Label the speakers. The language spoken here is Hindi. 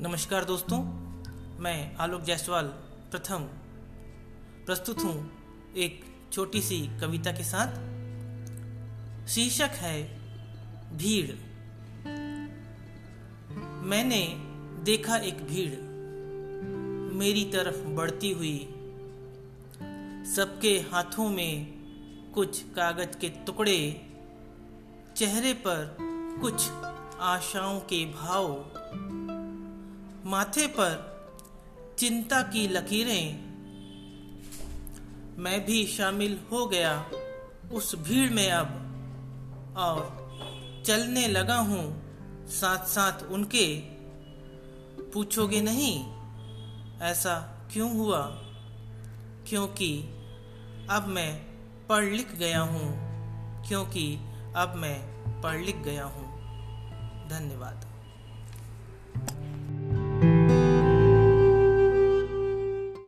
Speaker 1: नमस्कार दोस्तों, मैं आलोक जायसवाल प्रथम प्रस्तुत हूँ एक छोटी सी कविता के साथ। शीर्षक है, भीड़। मैंने देखा एक भीड़, मेरी तरफ़ बढ़ती हुई। सबके हाथों में कुछ कागज़ के टुकड़े, चेहरे पर कुछ आशाओं के भाव। माथे पर चिंता की लकीरें। मैं भी शामिल हो गया उस भीड़ में अब, और चलने लगा हूँ साथ साथ उनके। पूछोगे नहीं, ऐसा क्यों हुआ? क्योंकि अब मैं पढ़ लिख गया हूँ। क्योंकि अब मैं पढ़ लिख गया हूँ। धन्यवाद।